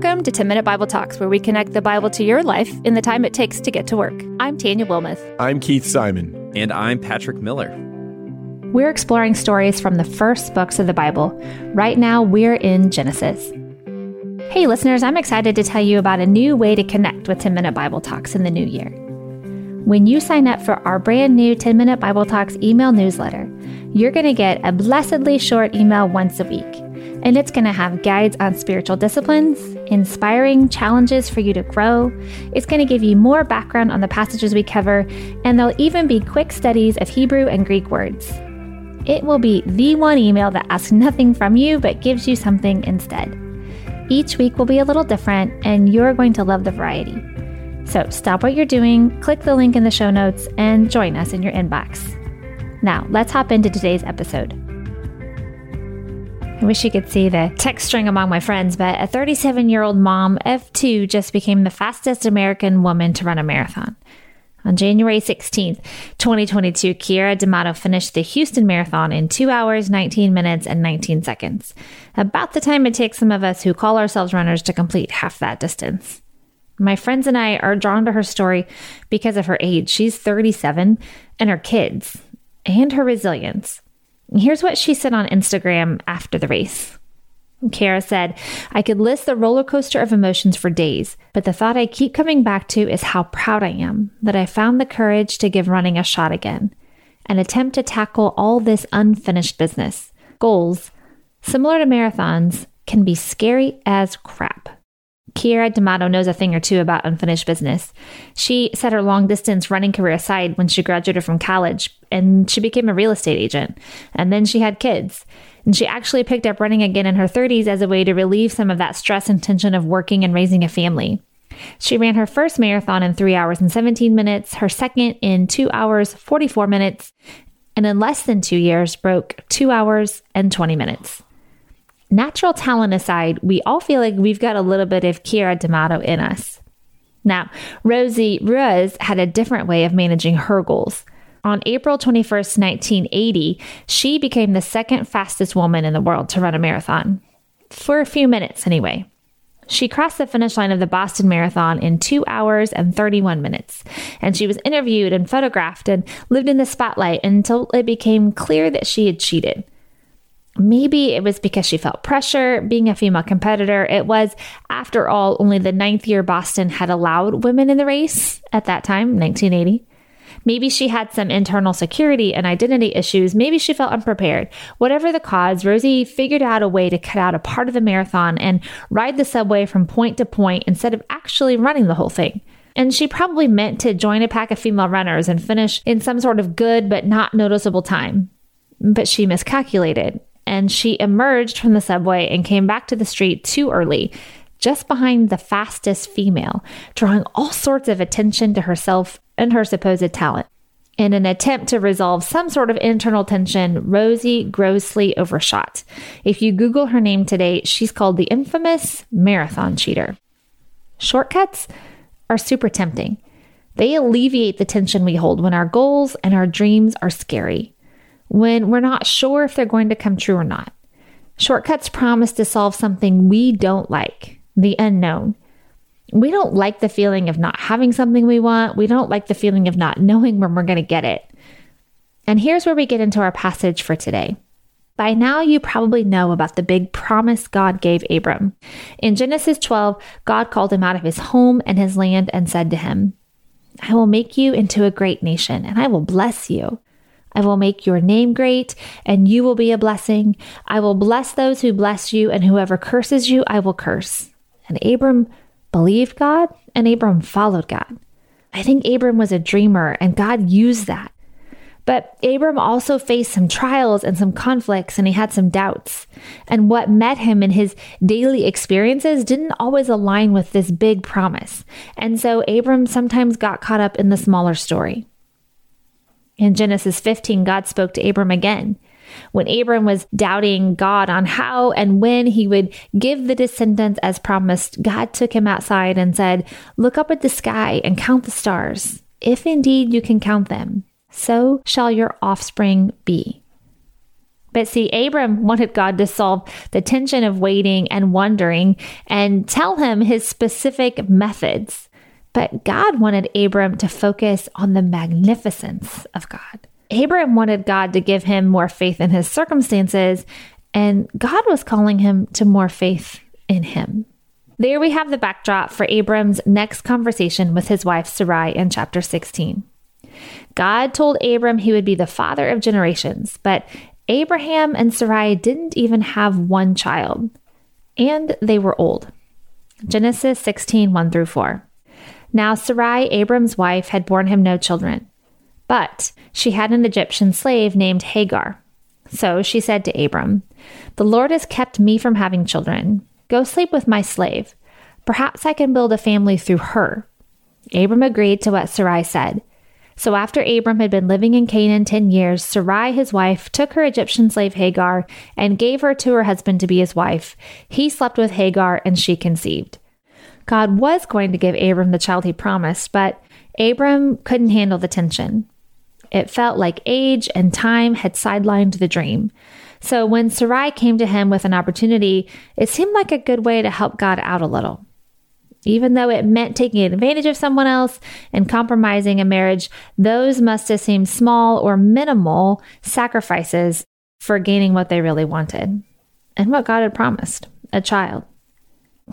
Welcome to 10 Minute Bible Talks, where we connect the Bible to your life in the time it takes to get to work. I'm Tanya Wilmoth. I'm Keith Simon. And I'm Patrick Miller. We're exploring stories from the first books of the Bible. Right now, we're in Genesis. Hey, listeners, I'm excited to tell you about a new way to connect with 10 Minute Bible Talks in the new year. When you sign up for our brand new 10 Minute Bible Talks email newsletter, you're going to get a blessedly short email once a week and it's going to have guides on spiritual disciplines, inspiring challenges for you to grow. It's going to give you more background on the passages we cover, and there'll even be quick studies of Hebrew and Greek words. It will be the one email that asks nothing from you but gives you something instead. Each week will be a little different, and you're going to love the variety. So stop what you're doing, click the link in the show notes, and join us in your inbox. Now, let's hop into today's episode. I wish you could see the text string among my friends, but a 37 year old mom of two just became the fastest American woman to run a marathon. On January 16th, 2022, Keira D'Amato finished the Houston Marathon in 2 hours, 19 minutes, and 19 seconds. About the time it takes some of us who call ourselves runners to complete half that distance. My friends and I are drawn to her story because of her age. She's 37, and her kids, and her resilience. Here's what she said on Instagram after the race. Keira said, I could list the roller coaster of emotions for days, but the thought I keep coming back to is how proud I am that I found the courage to give running a shot again and attempt to tackle all this unfinished business. Goals, similar to marathons, can be scary as crap. Keira D'Amato knows a thing or two about unfinished business. She set her long distance running career aside when she graduated from college and she became a real estate agent. And then she had kids. And she actually picked up running again in her 30s as a way to relieve some of that stress and tension of working and raising a family. She ran her first marathon in 3 hours and 17 minutes, her second in 2 hours 44 minutes, and in less than 2 years broke 2 hours and 20 minutes. Natural talent aside, we all feel like we've got a little bit of Keira D'Amato in us. Now, Rosie Ruiz had a different way of managing her goals. On April 21st, 1980, she became the second fastest woman in the world to run a marathon. For a few minutes, anyway. She crossed the finish line of the Boston Marathon in 2 hours and 31 minutes. And she was interviewed and photographed and lived in the spotlight until it became clear that she had cheated. Maybe it was because she felt pressure being a female competitor. It was, after all, only the ninth year Boston had allowed women in the race at that time, 1980. Maybe she had some internal security and identity issues. Maybe she felt unprepared. Whatever the cause, Rosie figured out a way to cut out a part of the marathon and ride the subway from point to point instead of actually running the whole thing. And she probably meant to join a pack of female runners and finish in some sort of good but not noticeable time. But she miscalculated and she emerged from the subway and came back to the street too early, just behind the fastest female, drawing all sorts of attention to herself and her supposed talent. In an attempt to resolve some sort of internal tension, Rosie grossly overshot. If you Google her name today, she's called the infamous marathon cheater. Shortcuts are super tempting. They alleviate the tension we hold when our goals and our dreams are scary when we're not sure if they're going to come true or not. Shortcuts promise to solve something we don't like, the unknown. We don't like the feeling of not having something we want. We don't like the feeling of not knowing when we're going to get it. And here's where we get into our passage for today. By now, you probably know about the big promise God gave Abram. In Genesis 12, God called him out of his home and his land and said to him, I will make you into a great nation, and I will bless you. I will make your name great, and you will be a blessing. I will bless those who bless you, and whoever curses you, I will curse. And Abram believed God, and Abram followed God. I think Abram was a dreamer, and God used that. But Abram also faced some trials and some conflicts, and he had some doubts. And what met him in his daily experiences didn't always align with this big promise. And so Abram sometimes got caught up in the smaller story. In Genesis 15, God spoke to Abram again. When Abram was doubting God on how and when he would give the descendants as promised, God took him outside and said, Look up at the sky and count the stars. If indeed you can count them, so shall your offspring be. But see, Abram wanted God to solve the tension of waiting and wondering and tell him his specific methods. But God wanted Abram to focus on the magnificence of God. Abram wanted God to give him more faith in his circumstances, and God was calling him to more faith in him. There we have the backdrop for Abram's next conversation with his wife Sarai in chapter 16. God told Abram he would be the father of generations, but Abraham and Sarai didn't even have one child, and they were old. Genesis 16 1 through 4. Now Sarai, Abram's wife, had borne him no children, but she had an Egyptian slave named Hagar. So she said to Abram, The Lord has kept me from having children. Go sleep with my slave. Perhaps I can build a family through her. Abram agreed to what Sarai said. So after Abram had been living in Canaan 10 years, Sarai, his wife, took her Egyptian slave Hagar and gave her to her husband to be his wife. He slept with Hagar and she conceived. God was going to give Abram the child he promised, but Abram couldn't handle the tension. It felt like age and time had sidelined the dream. So when Sarai came to him with an opportunity, it seemed like a good way to help God out a little. Even though it meant taking advantage of someone else and compromising a marriage, those must have seemed small or minimal sacrifices for gaining what they really wanted and what God had promised a child.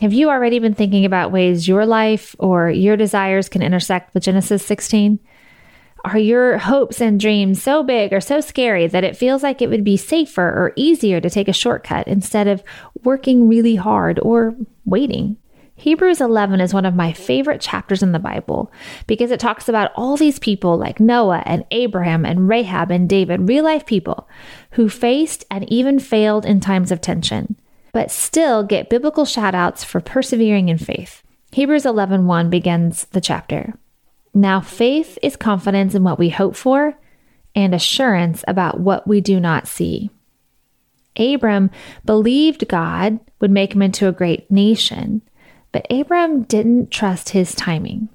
Have you already been thinking about ways your life or your desires can intersect with Genesis 16? Are your hopes and dreams so big or so scary that it feels like it would be safer or easier to take a shortcut instead of working really hard or waiting? Hebrews 11 is one of my favorite chapters in the Bible because it talks about all these people like Noah and Abraham and Rahab and David, real life people who faced and even failed in times of tension, but still get biblical shout outs for persevering in faith. Hebrews 11:1 begins the chapter. Now, faith is confidence in what we hope for and assurance about what we do not see. Abram believed God would make him into a great nation, but Abram didn't trust his timing.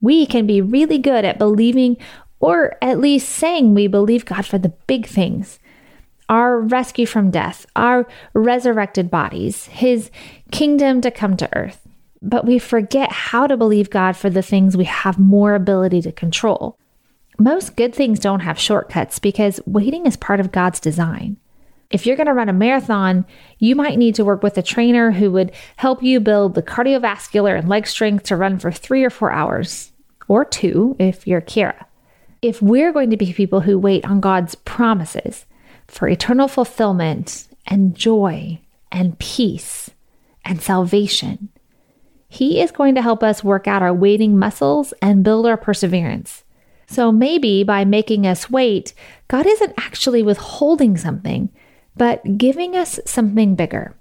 We can be really good at believing, or at least saying we believe God for the big things our rescue from death, our resurrected bodies, his kingdom to come to earth but we forget how to believe God for the things we have more ability to control. Most good things don't have shortcuts because waiting is part of God's design. If you're going to run a marathon, you might need to work with a trainer who would help you build the cardiovascular and leg strength to run for three or four hours, or two if you're Keira. If we're going to be people who wait on God's promises for eternal fulfillment and joy and peace and salvation, he is going to help us work out our waiting muscles and build our perseverance. So maybe by making us wait, God isn't actually withholding something, but giving us something bigger.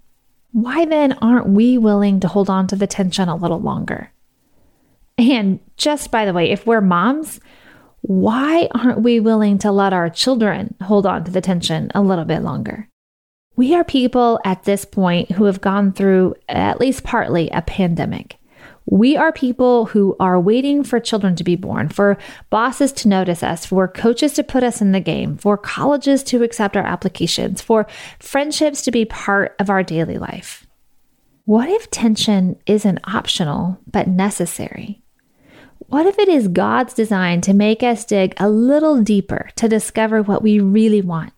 Why then aren't we willing to hold on to the tension a little longer? And just by the way, if we're moms, why aren't we willing to let our children hold on to the tension a little bit longer? We are people at this point who have gone through, at least partly, a pandemic. We are people who are waiting for children to be born, for bosses to notice us, for coaches to put us in the game, for colleges to accept our applications, for friendships to be part of our daily life. What if tension isn't optional, but necessary? What if it is God's design to make us dig a little deeper to discover what we really want?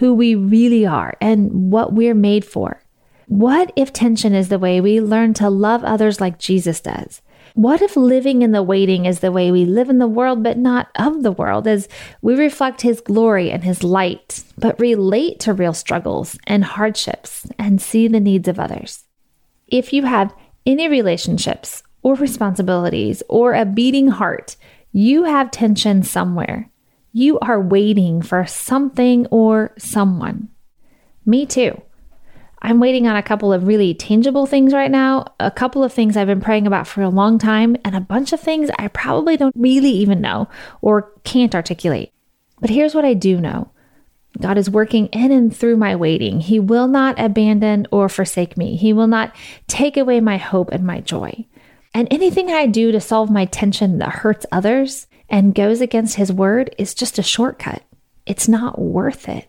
who we really are and what we're made for. What if tension is the way we learn to love others like Jesus does? What if living in the waiting is the way we live in the world, but not of the world, as we reflect His glory and His light, but relate to real struggles and hardships and see the needs of others? If you have any relationships or responsibilities or a beating heart, you have tension somewhere. You are waiting for something or someone. Me too. I'm waiting on a couple of really tangible things right now, a couple of things I've been praying about for a long time, and a bunch of things I probably don't really even know or can't articulate. But here's what I do know God is working in and through my waiting. He will not abandon or forsake me, He will not take away my hope and my joy. And anything I do to solve my tension that hurts others, and goes against his word is just a shortcut. It's not worth it.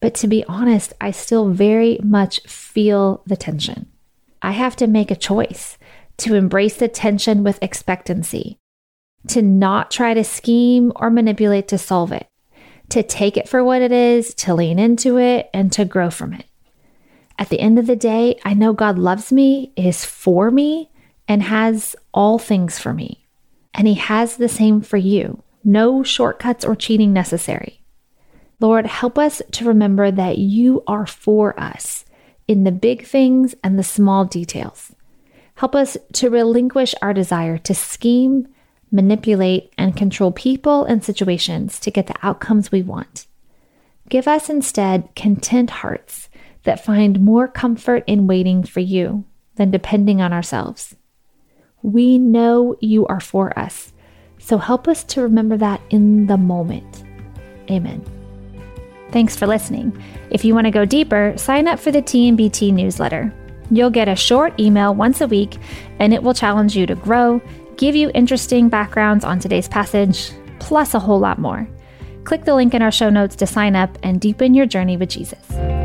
But to be honest, I still very much feel the tension. I have to make a choice to embrace the tension with expectancy, to not try to scheme or manipulate to solve it, to take it for what it is, to lean into it, and to grow from it. At the end of the day, I know God loves me, is for me, and has all things for me. And He has the same for you. No shortcuts or cheating necessary. Lord, help us to remember that you are for us in the big things and the small details. Help us to relinquish our desire to scheme, manipulate, and control people and situations to get the outcomes we want. Give us instead content hearts that find more comfort in waiting for you than depending on ourselves. We know you are for us, so help us to remember that in the moment. Amen. Thanks for listening. If you want to go deeper, sign up for the TMBT newsletter. You'll get a short email once a week, and it will challenge you to grow, give you interesting backgrounds on today's passage, plus a whole lot more. Click the link in our show notes to sign up and deepen your journey with Jesus.